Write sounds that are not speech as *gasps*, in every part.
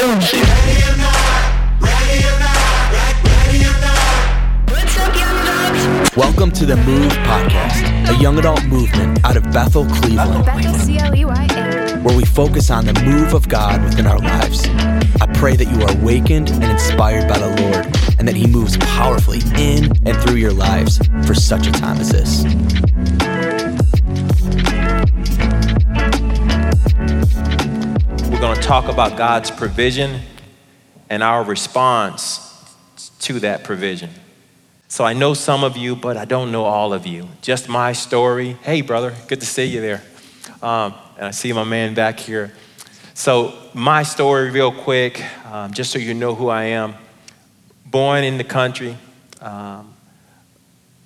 crazy. What's up, young adults? Welcome to the Move Podcast, a young adult movement out of Bethel, Cleveland, Bethel C-L-E-Y-N. where we focus on the move of God within our lives. I pray that you are awakened and inspired by the Lord, and that He moves powerfully in and through your lives for such a time as this. Talk about God's provision and our response to that provision. So I know some of you, but I don't know all of you. Just my story. Hey, brother, good to see you there. Um, and I see my man back here. So, my story, real quick, um, just so you know who I am. Born in the country. Um,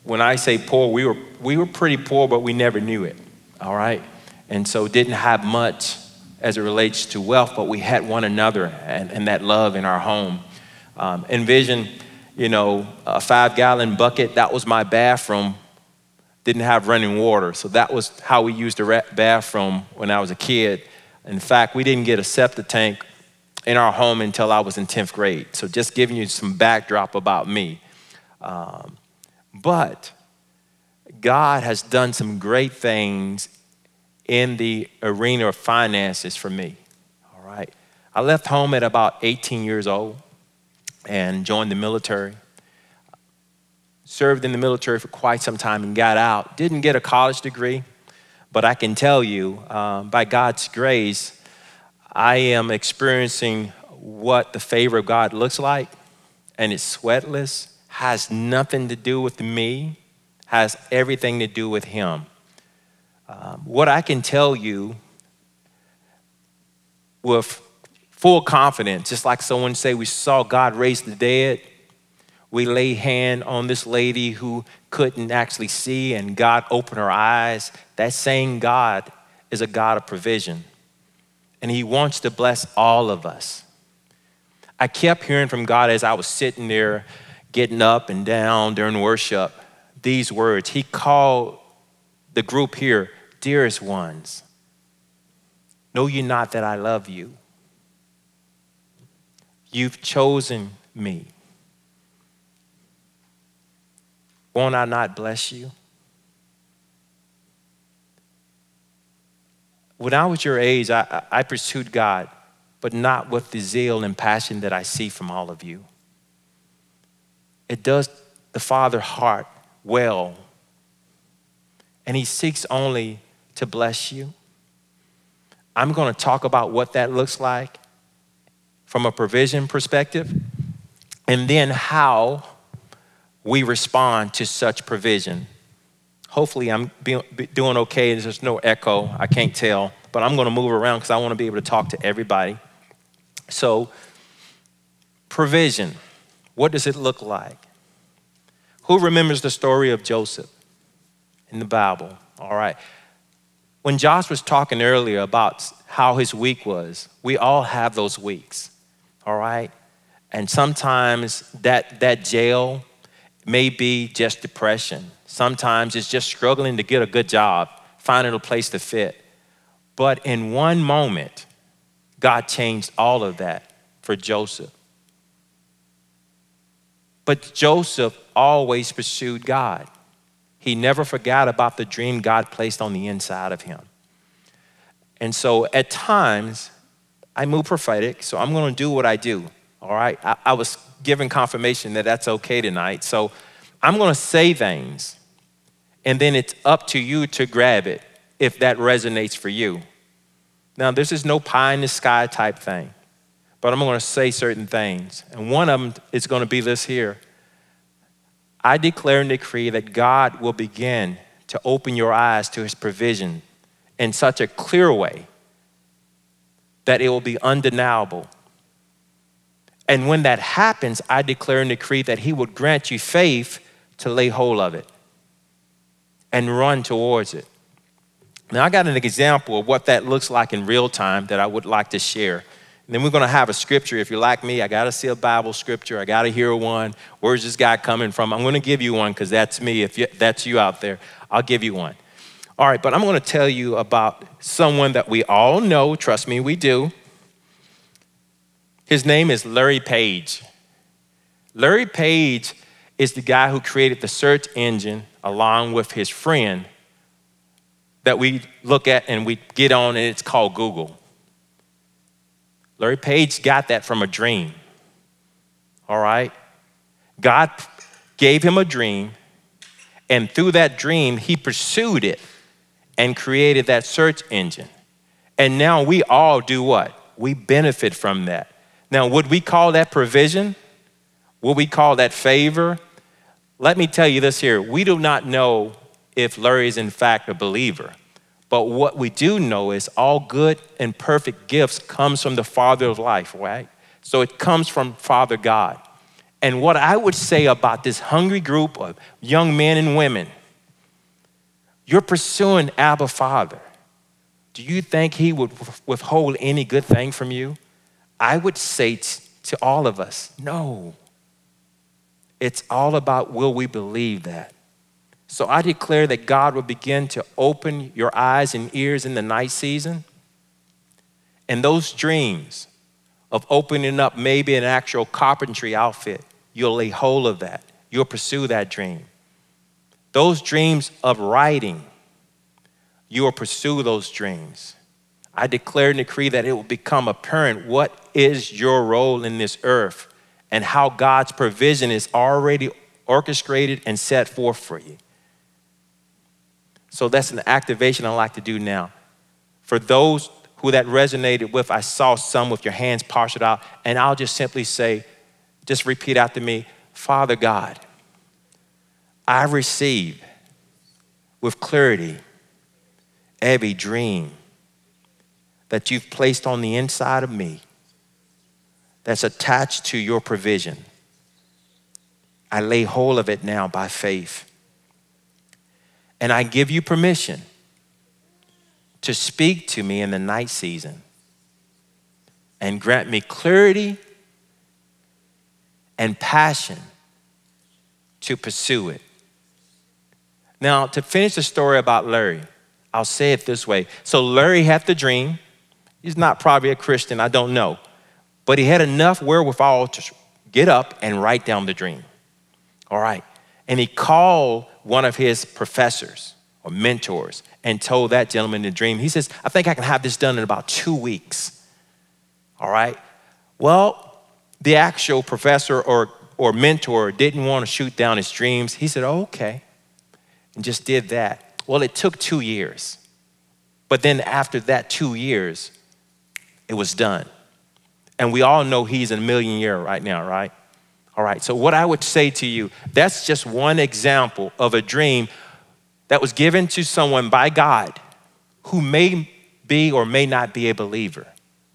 when I say poor, we were, we were pretty poor, but we never knew it, all right? And so didn't have much as it relates to wealth, but we had one another and, and that love in our home. Um, envision, you know, a five gallon bucket, that was my bathroom. Didn't have running water, so that was how we used the bathroom when I was a kid. In fact, we didn't get a septic tank in our home until I was in 10th grade. So just giving you some backdrop about me. Um, but God has done some great things in the arena of finances for me. All right. I left home at about 18 years old and joined the military. Served in the military for quite some time and got out. Didn't get a college degree, but I can tell you, um, by God's grace, I am experiencing what the favor of God looks like, and it's sweatless, has nothing to do with me, has everything to do with Him. Um, what I can tell you with full confidence, just like someone say, we saw God raise the dead. We lay hand on this lady who couldn't actually see, and God opened her eyes. That same God is a God of provision, and He wants to bless all of us. I kept hearing from God as I was sitting there, getting up and down during worship, these words. He called the group here, dearest ones, know you not that I love you? You've chosen me. Won't I not bless you? When I was your age, I, I pursued God, but not with the zeal and passion that I see from all of you. It does the Father heart well and he seeks only to bless you. I'm going to talk about what that looks like from a provision perspective, and then how we respond to such provision. Hopefully, I'm be, be doing okay. There's no echo. I can't tell, but I'm going to move around because I want to be able to talk to everybody. So, provision. What does it look like? Who remembers the story of Joseph? in the Bible. All right. When Josh was talking earlier about how his week was, we all have those weeks. All right. And sometimes that, that jail may be just depression. Sometimes it's just struggling to get a good job, finding a place to fit. But in one moment, God changed all of that for Joseph. But Joseph always pursued God. He never forgot about the dream God placed on the inside of him. And so at times, I move prophetic, so I'm gonna do what I do, all right? I, I was given confirmation that that's okay tonight. So I'm gonna say things, and then it's up to you to grab it if that resonates for you. Now, this is no pie in the sky type thing, but I'm gonna say certain things. And one of them is gonna be this here I declare and decree that God will begin to open your eyes to his provision in such a clear way that it will be undeniable. And when that happens, I declare and decree that he would grant you faith to lay hold of it and run towards it. Now, I got an example of what that looks like in real time that I would like to share. And then we're going to have a scripture. If you're like me, I got to see a Bible scripture. I got to hear one. Where's this guy coming from? I'm going to give you one because that's me. If you, that's you out there, I'll give you one. All right, but I'm going to tell you about someone that we all know. Trust me, we do. His name is Larry Page. Larry Page is the guy who created the search engine along with his friend that we look at and we get on, and it's called Google. Larry Page got that from a dream. All right? God gave him a dream, and through that dream, he pursued it and created that search engine. And now we all do what? We benefit from that. Now, would we call that provision? Would we call that favor? Let me tell you this here we do not know if Larry is in fact a believer. But what we do know is all good and perfect gifts comes from the Father of life, right? So it comes from Father God. And what I would say about this hungry group of young men and women, you're pursuing Abba Father. Do you think he would withhold any good thing from you? I would say t- to all of us, no. It's all about will we believe that? So I declare that God will begin to open your eyes and ears in the night season. And those dreams of opening up maybe an actual carpentry outfit, you'll lay hold of that. You'll pursue that dream. Those dreams of writing, you will pursue those dreams. I declare and decree that it will become apparent what is your role in this earth and how God's provision is already orchestrated and set forth for you. So that's an activation I like to do now. For those who that resonated with, I saw some with your hands postured out, and I'll just simply say, just repeat after me Father God, I receive with clarity every dream that you've placed on the inside of me that's attached to your provision. I lay hold of it now by faith. And I give you permission to speak to me in the night season and grant me clarity and passion to pursue it. Now, to finish the story about Larry, I'll say it this way. So, Larry had the dream. He's not probably a Christian, I don't know. But he had enough wherewithal to get up and write down the dream. All right. And he called one of his professors or mentors and told that gentleman the dream. He says, I think I can have this done in about two weeks. All right. Well, the actual professor or, or mentor didn't want to shoot down his dreams. He said, oh, okay. And just did that. Well, it took two years. But then after that two years, it was done. And we all know he's a millionaire right now, right? All right, so what I would say to you, that's just one example of a dream that was given to someone by God who may be or may not be a believer.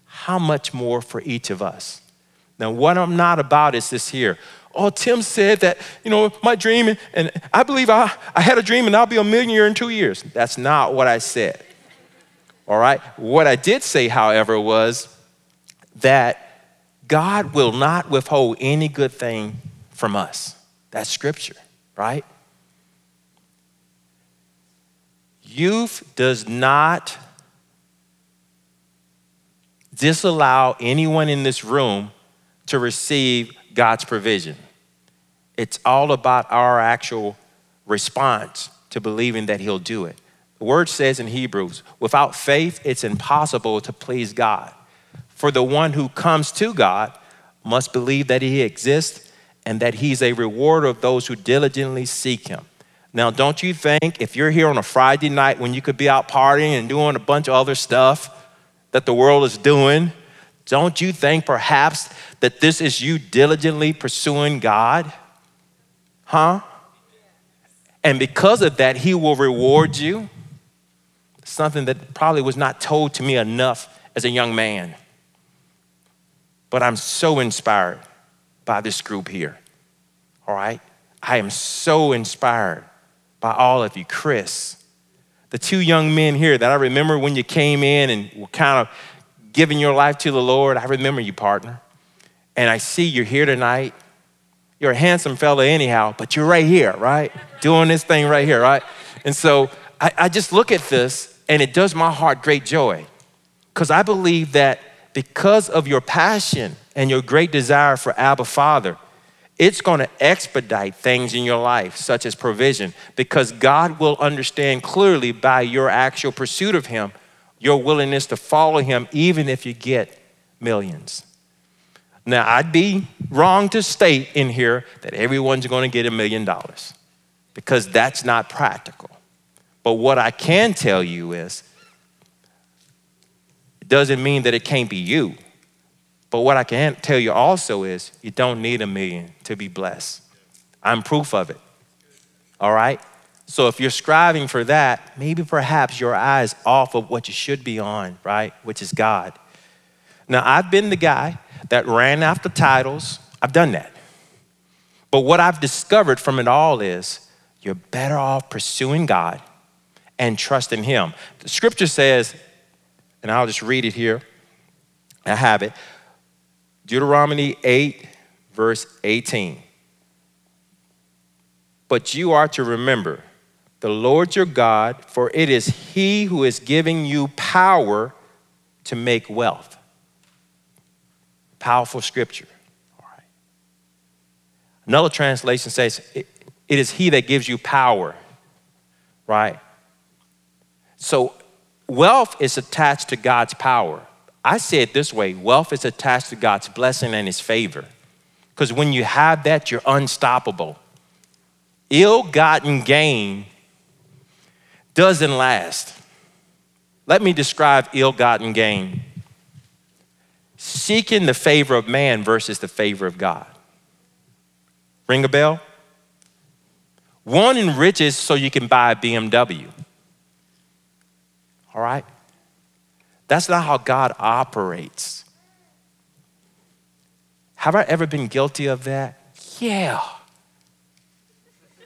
How much more for each of us? Now, what I'm not about is this here. Oh, Tim said that, you know, my dream, and I believe I, I had a dream and I'll be a millionaire in two years. That's not what I said. All right? What I did say, however, was that God will not withhold any good thing from us. That's scripture, right? Youth does not disallow anyone in this room to receive God's provision. It's all about our actual response to believing that He'll do it. The word says in Hebrews, without faith, it's impossible to please God. For the one who comes to God must believe that he exists and that he's a rewarder of those who diligently seek him. Now, don't you think if you're here on a Friday night when you could be out partying and doing a bunch of other stuff that the world is doing, don't you think perhaps that this is you diligently pursuing God? Huh? And because of that, he will reward you. Something that probably was not told to me enough as a young man. But I'm so inspired by this group here. All right? I am so inspired by all of you. Chris, the two young men here that I remember when you came in and were kind of giving your life to the Lord. I remember you, partner. And I see you're here tonight. You're a handsome fella, anyhow, but you're right here, right? Doing this thing right here, right? And so I, I just look at this and it does my heart great joy because I believe that because of your passion and your great desire for Abba Father, it's going to expedite things in your life, such as provision, because God will understand clearly by your actual pursuit of Him, your willingness to follow Him, even if you get millions. Now, I'd be wrong to state in here that everyone's going to get a million dollars because that's not practical. But what I can tell you is, doesn't mean that it can't be you. But what I can tell you also is, you don't need a million to be blessed. I'm proof of it. All right? So if you're striving for that, maybe perhaps your eyes off of what you should be on, right? Which is God. Now, I've been the guy that ran after titles. I've done that. But what I've discovered from it all is you're better off pursuing God and trusting Him. The scripture says, and I'll just read it here. I have it. Deuteronomy 8, verse 18. But you are to remember the Lord your God, for it is He who is giving you power to make wealth. Powerful scripture. All right. Another translation says, it, it is He that gives you power, right? So, wealth is attached to God's power. I say it this way wealth is attached to God's blessing and His favor. Because when you have that, you're unstoppable. Ill gotten gain doesn't last. Let me describe ill gotten gain seeking the favor of man versus the favor of God. Ring a bell? Wanting riches so you can buy a BMW. All right? That's not how God operates. Have I ever been guilty of that? Yeah.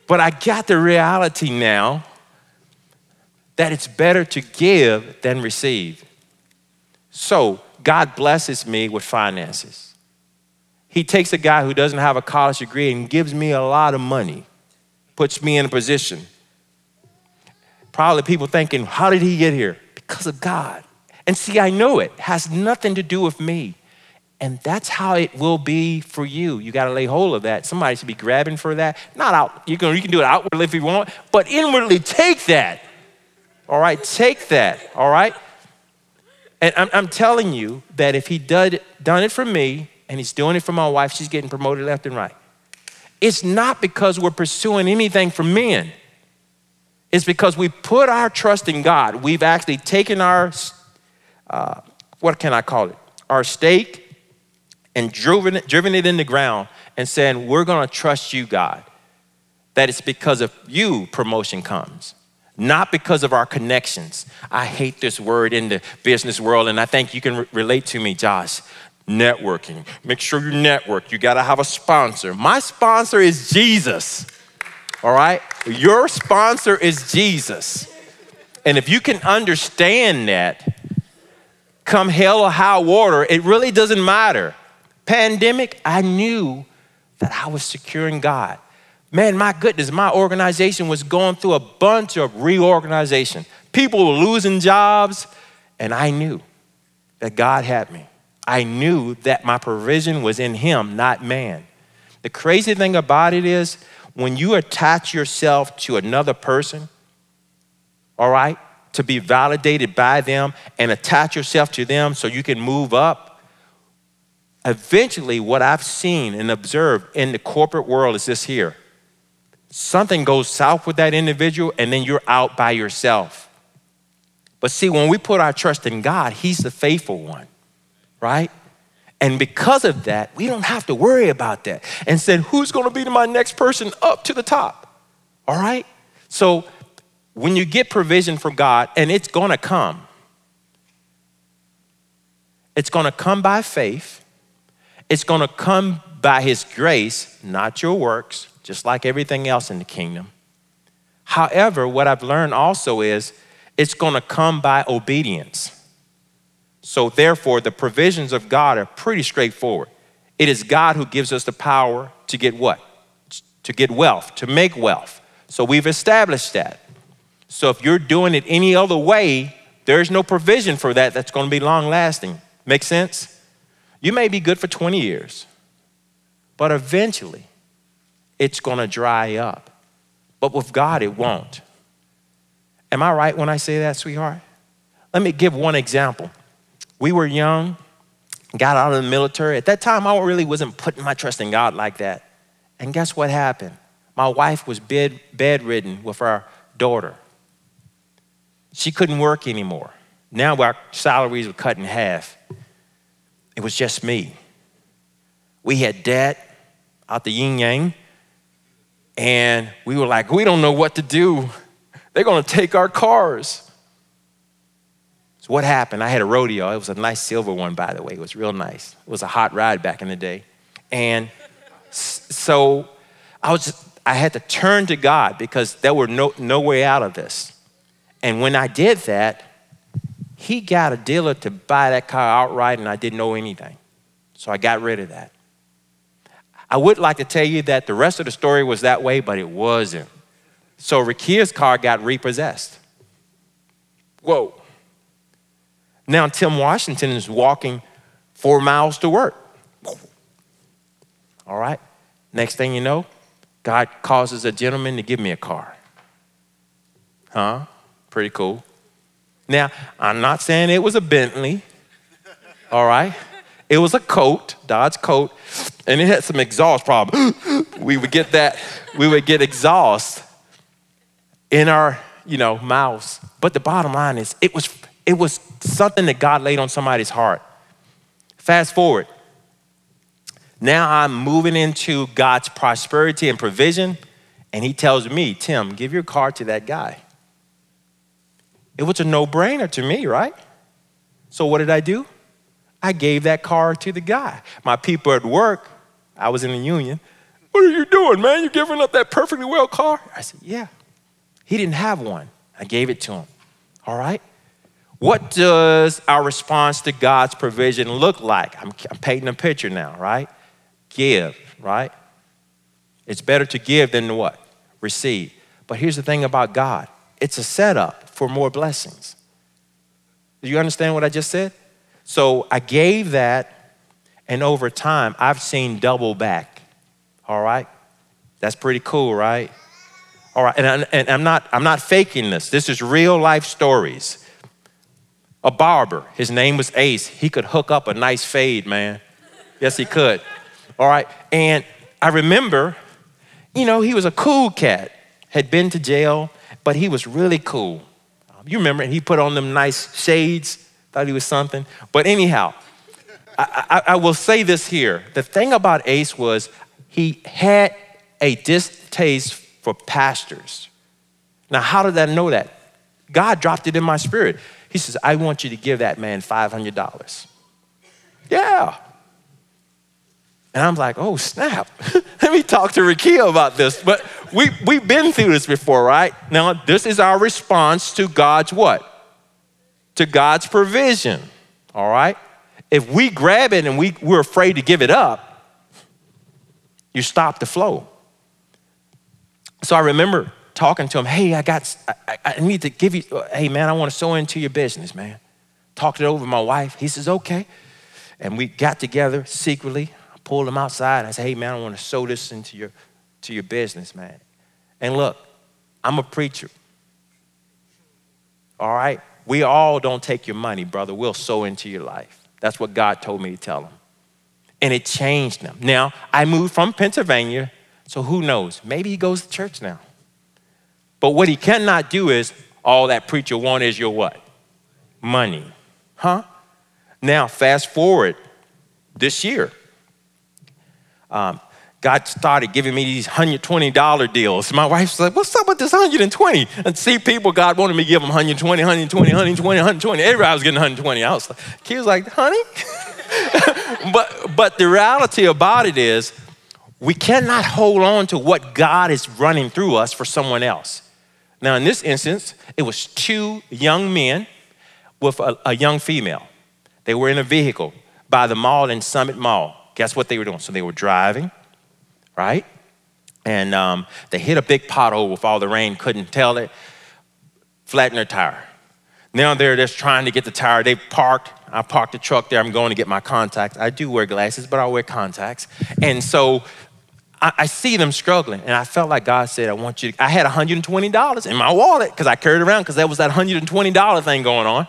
But I got the reality now that it's better to give than receive. So, God blesses me with finances. He takes a guy who doesn't have a college degree and gives me a lot of money, puts me in a position. Probably people thinking, how did he get here? Because of God. And see, I know it has nothing to do with me. And that's how it will be for you. You got to lay hold of that. Somebody should be grabbing for that. Not out, you can, you can do it outwardly if you want, but inwardly take that. All right, take that. All right? And I'm, I'm telling you that if he did, done it for me and he's doing it for my wife, she's getting promoted left and right. It's not because we're pursuing anything for men. It's because we put our trust in God. We've actually taken our, uh, what can I call it? Our stake and driven it, driven it in the ground and saying, We're gonna trust you, God. That it's because of you promotion comes, not because of our connections. I hate this word in the business world, and I think you can re- relate to me, Josh. Networking. Make sure you network. You gotta have a sponsor. My sponsor is Jesus. All right? Your sponsor is Jesus. And if you can understand that, come hell or high water, it really doesn't matter pandemic, I knew that I was securing God. Man, my goodness, my organization was going through a bunch of reorganization. People were losing jobs, and I knew that God had me. I knew that my provision was in Him, not man. The crazy thing about it is when you attach yourself to another person, all right, to be validated by them and attach yourself to them so you can move up, eventually, what I've seen and observed in the corporate world is this here something goes south with that individual, and then you're out by yourself. But see, when we put our trust in God, He's the faithful one, right? And because of that, we don't have to worry about that. And said, who's gonna be my next person up to the top? All right? So when you get provision from God, and it's gonna come, it's gonna come by faith it's going to come by His grace, not your works, just like everything else in the kingdom. However, what I've learned also is it's going to come by obedience. So, therefore, the provisions of God are pretty straightforward. It is God who gives us the power to get what? To get wealth, to make wealth. So, we've established that. So, if you're doing it any other way, there's no provision for that that's going to be long lasting. Make sense? You may be good for 20 years, but eventually it's going to dry up. But with God, it won't. Am I right when I say that, sweetheart? Let me give one example. We were young, got out of the military. At that time, I really wasn't putting my trust in God like that. And guess what happened? My wife was bed, bedridden with our daughter. She couldn't work anymore. Now our salaries were cut in half. It was just me. We had debt out the yin yang, and we were like, we don't know what to do. They're gonna take our cars. So what happened? I had a rodeo. It was a nice silver one, by the way. It was real nice. It was a hot ride back in the day. And so I was just, I had to turn to God because there were no, no way out of this. And when I did that, he got a dealer to buy that car outright and I didn't know anything. So I got rid of that. I would like to tell you that the rest of the story was that way, but it wasn't. So Rakia's car got repossessed. Whoa. Now Tim Washington is walking four miles to work. All right. Next thing you know, God causes a gentleman to give me a car. Huh? Pretty cool. Now, I'm not saying it was a Bentley. All right. It was a Colt, Dodge Colt, and it had some exhaust problem. *gasps* we would get that, we would get exhaust in our, you know, mouths. But the bottom line is it was it was something that God laid on somebody's heart. Fast forward. Now I'm moving into God's prosperity and provision, and He tells me, Tim, give your car to that guy. It was a no brainer to me, right? So what did I do? I gave that car to the guy. My people at work, I was in the union. What are you doing, man? You're giving up that perfectly well car? I said, Yeah. He didn't have one. I gave it to him. All right? What does our response to God's provision look like? I'm, I'm painting a picture now, right? Give, right? It's better to give than to what? Receive. But here's the thing about God it's a setup for more blessings. Do you understand what I just said? So I gave that, and over time, I've seen double back. All right? That's pretty cool, right? All right, and, I, and I'm, not, I'm not faking this. This is real life stories a barber. His name was Ace. He could hook up a nice fade, man. Yes, he could. All right. And I remember, you know, he was a cool cat, had been to jail, but he was really cool. Um, you remember, and he put on them nice shades, thought he was something. But anyhow, I, I, I will say this here. The thing about Ace was he had a distaste for pastors. Now, how did I know that? God dropped it in my spirit. He says, I want you to give that man $500. Yeah. And I'm like, oh, snap. *laughs* Let me talk to Rakia about this. But we, we've been through this before, right? Now, this is our response to God's what? To God's provision, all right? If we grab it and we, we're afraid to give it up, you stop the flow. So I remember talking to him, hey, I got, I, I need to give you, hey man, I want to sow into your business, man. Talked it over with my wife. He says, okay. And we got together secretly. I pulled him outside. I said, hey man, I want to sow this into your, to your business, man. And look, I'm a preacher. All right? We all don't take your money, brother. We'll sow into your life. That's what God told me to tell him. And it changed him. Now, I moved from Pennsylvania, so who knows? Maybe he goes to church now. But what he cannot do is all that preacher want is your what? Money. Huh? Now, fast forward this year. Um, God started giving me these $120 deals. My wife's like, what's up with this 120? And see people, God wanted me to give them 120, 120, 120, 120. Everybody was getting 120. I was like, was like, honey? *laughs* but, but the reality about it is, we cannot hold on to what God is running through us for someone else. Now, in this instance, it was two young men with a, a young female. They were in a vehicle by the mall in Summit Mall. Guess what they were doing? So they were driving, right? And um, they hit a big pothole with all the rain, couldn't tell it, flattened their tire. Now they're just trying to get the tire. They parked. I parked the truck there. I'm going to get my contacts. I do wear glasses, but I wear contacts. And so I, see them struggling. And I felt like God said, I want you to. I had $120 in my wallet because I carried around because there was that $120 thing going on.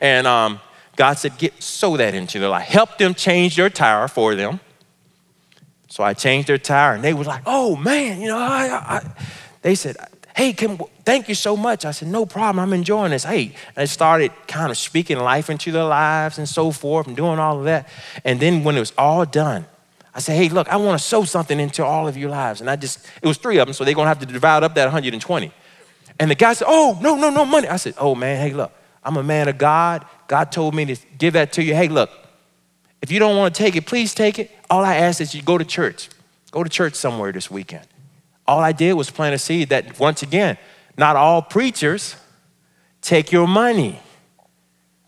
And um, God said, get sow that into their life. Help them change their tire for them. So I changed their tire, and they was like, "Oh man, you know." I, I, they said, "Hey, can, thank you so much." I said, "No problem. I'm enjoying this." Hey, and I started kind of speaking life into their lives and so forth, and doing all of that. And then when it was all done, I said, "Hey, look, I want to sow something into all of your lives." And I just, it was three of them, so they're gonna have to divide up that 120. And the guy said, "Oh, no, no, no money." I said, "Oh man, hey, look, I'm a man of God. God told me to give that to you. Hey, look, if you don't want to take it, please take it. All I ask is you go to church. Go to church somewhere this weekend. All I did was plant a seed that, once again, not all preachers take your money.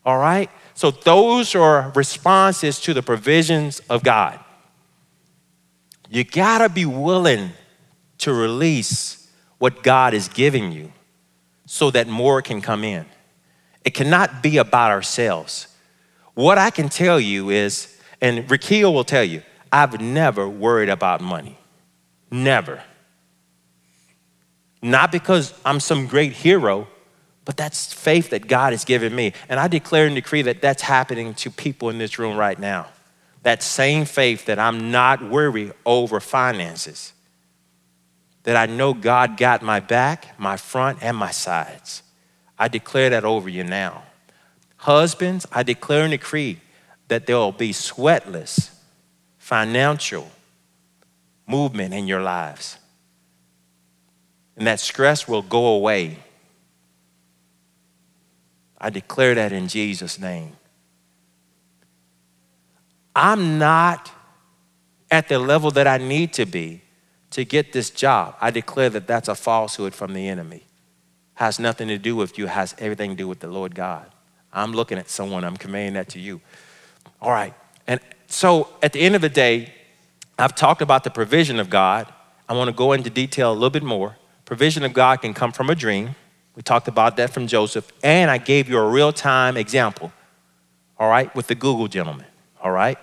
All right? So those are responses to the provisions of God. You gotta be willing to release what God is giving you so that more can come in. It cannot be about ourselves. What I can tell you is, and Rakia will tell you, I've never worried about money. Never. Not because I'm some great hero, but that's faith that God has given me. And I declare and decree that that's happening to people in this room right now. That same faith that I'm not worried over finances. That I know God got my back, my front, and my sides. I declare that over you now. Husbands, I declare and decree that there will be sweatless financial movement in your lives. And that stress will go away. I declare that in Jesus' name. I'm not at the level that I need to be to get this job. I declare that that's a falsehood from the enemy. Has nothing to do with you, has everything to do with the Lord God. I'm looking at someone, I'm conveying that to you. All right. And so at the end of the day, I've talked about the provision of God. I want to go into detail a little bit more. Provision of God can come from a dream. We talked about that from Joseph. And I gave you a real time example, all right, with the Google gentleman, all right?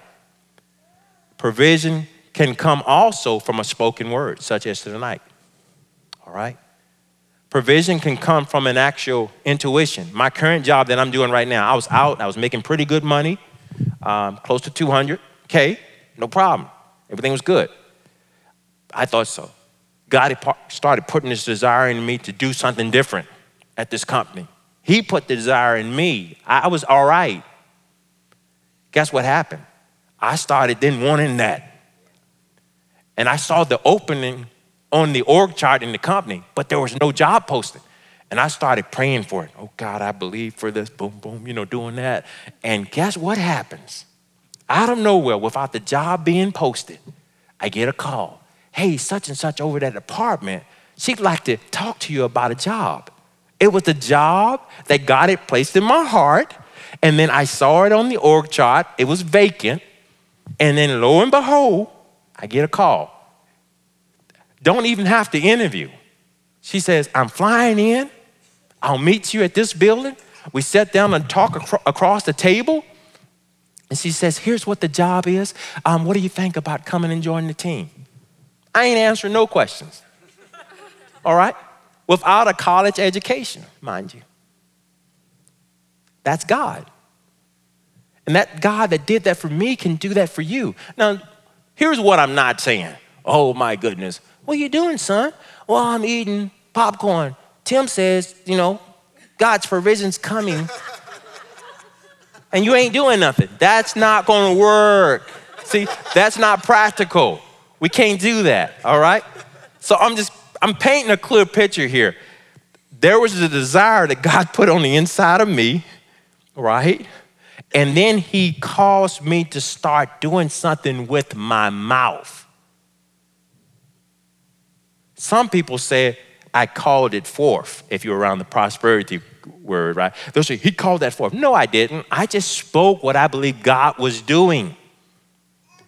Provision can come also from a spoken word, such as tonight, all right? Provision can come from an actual intuition. My current job that I'm doing right now, I was out, I was making pretty good money, um, close to 200K, no problem. Everything was good. I thought so. God started putting this desire in me to do something different at this company. He put the desire in me. I was all right. Guess what happened? I started then wanting that. And I saw the opening on the org chart in the company, but there was no job posting. And I started praying for it. Oh God, I believe for this, boom, boom, you know, doing that. And guess what happens? Out of nowhere, without the job being posted, I get a call. Hey, such and such over that department, she'd like to talk to you about a job. It was the job that God had placed in my heart. And then I saw it on the org chart. It was vacant. And then lo and behold, I get a call. Don't even have to interview. She says, I'm flying in. I'll meet you at this building. We sat down and talk acro- across the table. And she says, Here's what the job is. Um, what do you think about coming and joining the team? I ain't answering no questions. All right? Without a college education, mind you. That's God. And that God that did that for me can do that for you. Now, here's what I'm not saying. Oh my goodness. What are you doing, son? Well, I'm eating popcorn. Tim says, you know, God's provision's coming. *laughs* and you ain't doing nothing. That's not gonna work. See, that's not practical. We can't do that, all right? So I'm just, I'm painting a clear picture here. There was a desire that God *laughs* put on the inside of me, right? And then He caused me to start doing something with my mouth. Some people say, I called it forth, if you're around the prosperity word, right? They'll say, He called that forth. No, I didn't. I just spoke what I believe God was doing.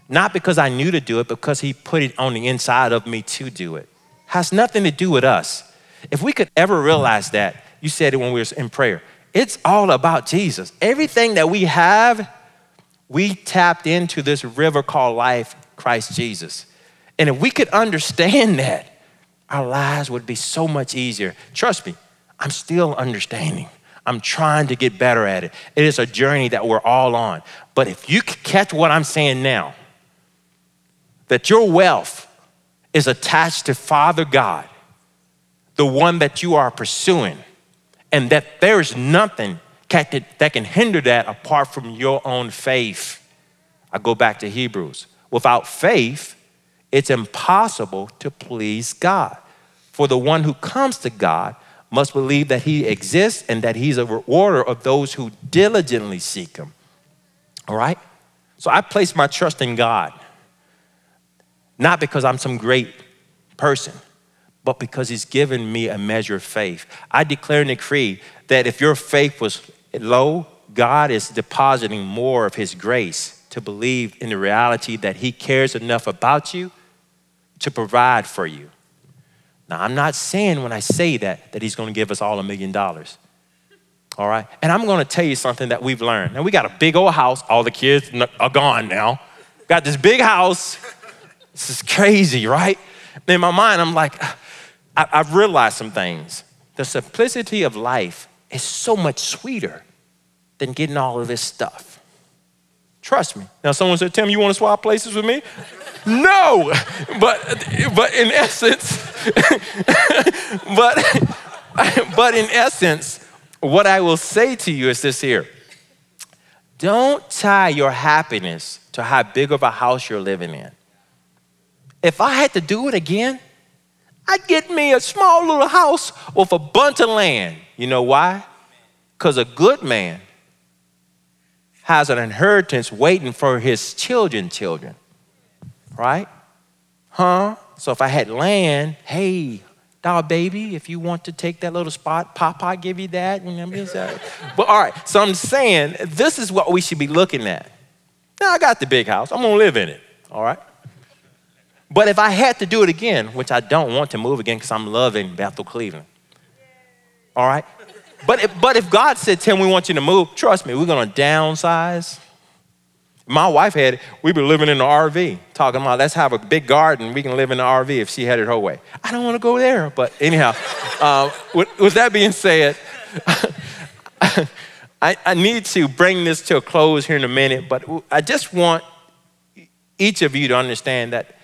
Not because I knew to do it, because He put it on the inside of me to do it. Has nothing to do with us. If we could ever realize that, you said it when we were in prayer, It's all about Jesus. Everything that we have, we tapped into this river called life, Christ Jesus. And if we could understand *laughs* that, our lives would be so much easier. Trust me, I'm still understanding. I'm trying to get better at it. It is a journey that we're all on. But if you catch what I'm saying now, that your wealth is attached to Father God, the one that you are pursuing, and that there's nothing that can hinder that apart from your own faith. I go back to Hebrews. Without faith, it's impossible to please God. For the one who comes to God must believe that he exists and that he's a rewarder of those who diligently seek him. All right? So I place my trust in God, not because I'm some great person, but because he's given me a measure of faith. I declare and decree that if your faith was low, God is depositing more of his grace to believe in the reality that he cares enough about you to provide for you. Now, I'm not saying when I say that that he's going to give us all a million dollars. All right? And I'm going to tell you something that we've learned. Now, we got a big old house. All the kids are gone now. Got this big house. This is crazy, right? In my mind, I'm like, I, have realized some things. The simplicity of life is so much sweeter than getting all of this stuff. Trust me. Now, someone said, Tim, you want to swap places with me? *laughs* no, but, but in essence, *laughs* but, *laughs* but in essence, what I will say to you is this here. Don't tie your happiness to how big of a house you're living in. If I had to do it again, I'd get me a small little house with a bunch of land. You know why? Because a good man has an inheritance waiting for his children, children. Right? Huh? So if I had land, hey, dog baby, if you want to take that little spot, Papa give you that. *laughs* but all right, so I'm saying this is what we should be looking at. Now I got the big house. I'm gonna live in it. All right. But if I had to do it again, which I don't want to move again because I'm loving Bethel, Cleveland. All right? But if, but if God said, Tim, we want you to move, trust me, we're going to downsize. My wife had, we've living in the RV, talking about let's have a big garden. We can live in the RV if she had it her way. I don't want to go there. But anyhow, *laughs* uh, with, with, that being said, *laughs* I, I need to bring this to a close here in a minute, but I just want each of you to understand that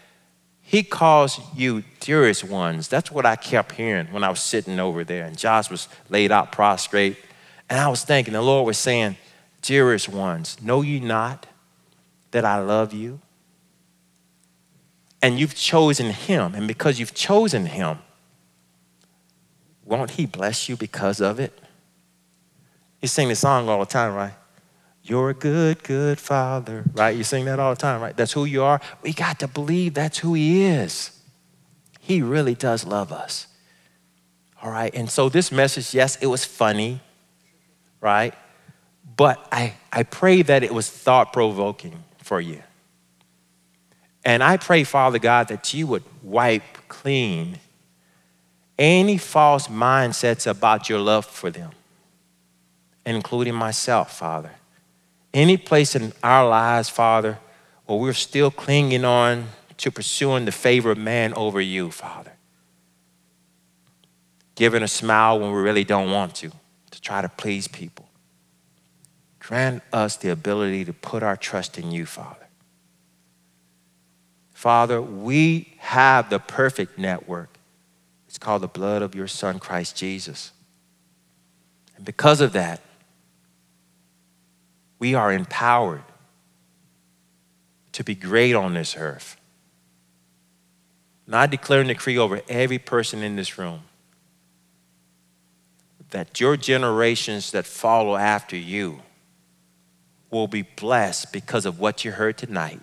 he calls you dearest ones. That's what I kept hearing when I was sitting over there and Josh was laid out prostrate. And I was thinking, the Lord was saying, Dearest ones, know you not that I love you? And you've chosen him. And because you've chosen him, won't he bless you because of it? You sing the song all the time, right? You're a good, good father, right? You sing that all the time, right? That's who you are. We got to believe that's who he is. He really does love us. All right. And so this message, yes, it was funny, right? But I, I pray that it was thought provoking for you. And I pray, Father God, that you would wipe clean any false mindsets about your love for them, including myself, Father any place in our lives, Father, where we're still clinging on to pursuing the favor of man over you, Father. Giving a smile when we really don't want to, to try to please people. Grant us the ability to put our trust in you, Father. Father, we have the perfect network. It's called the blood of your Son, Christ Jesus. And because of that, we are empowered to be great on this earth. And I declare and decree over every person in this room that your generations that follow after you will be blessed because of what you heard tonight.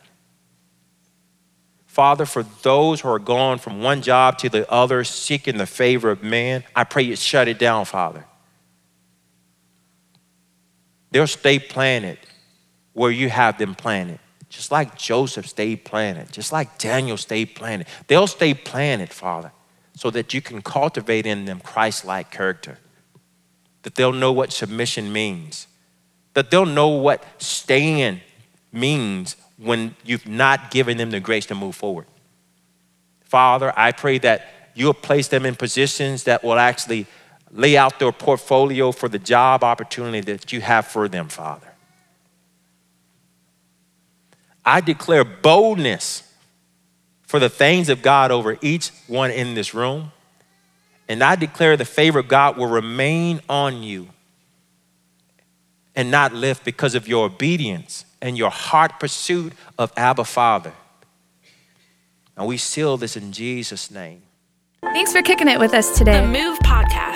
Father, for those who are going from one job to the other, seeking the favor of man, I pray you shut it down, Father. They'll stay planted where you have them planted. Just like Joseph stayed planted, just like Daniel stayed planted. They'll stay planted, Father, so that you can cultivate in them Christ like character. that they'll know what submission means, that they'll know what staying means when you've not given them the grace to move forward. Father, I pray that you'll place them in positions that will actually lay out their portfolio for the job opportunity that you have for them, Father. I declare boldness for the things of God over each one in this room. And I declare the favor of God will remain on you and not lift because of your obedience and your heart pursuit of Abba Father. And we seal this in Jesus' name. Thanks for kicking it with us today.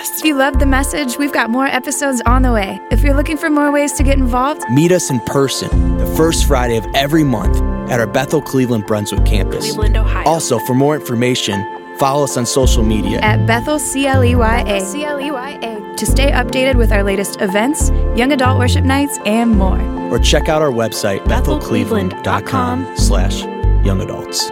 Podcast. If you loved the message, we've got more episodes on the way. If you're looking for more ways to get involved, Meet us in person the first Friday of every month at our Bethel Cleveland Brunswick campus. Cleveland, Ohio. Also, for more information, follow us on social media at Bethel CLEYA. CLEYA to stay updated with our latest events, young adult worship nights, and more. or check out our website bethelcleveland.com slash young adults.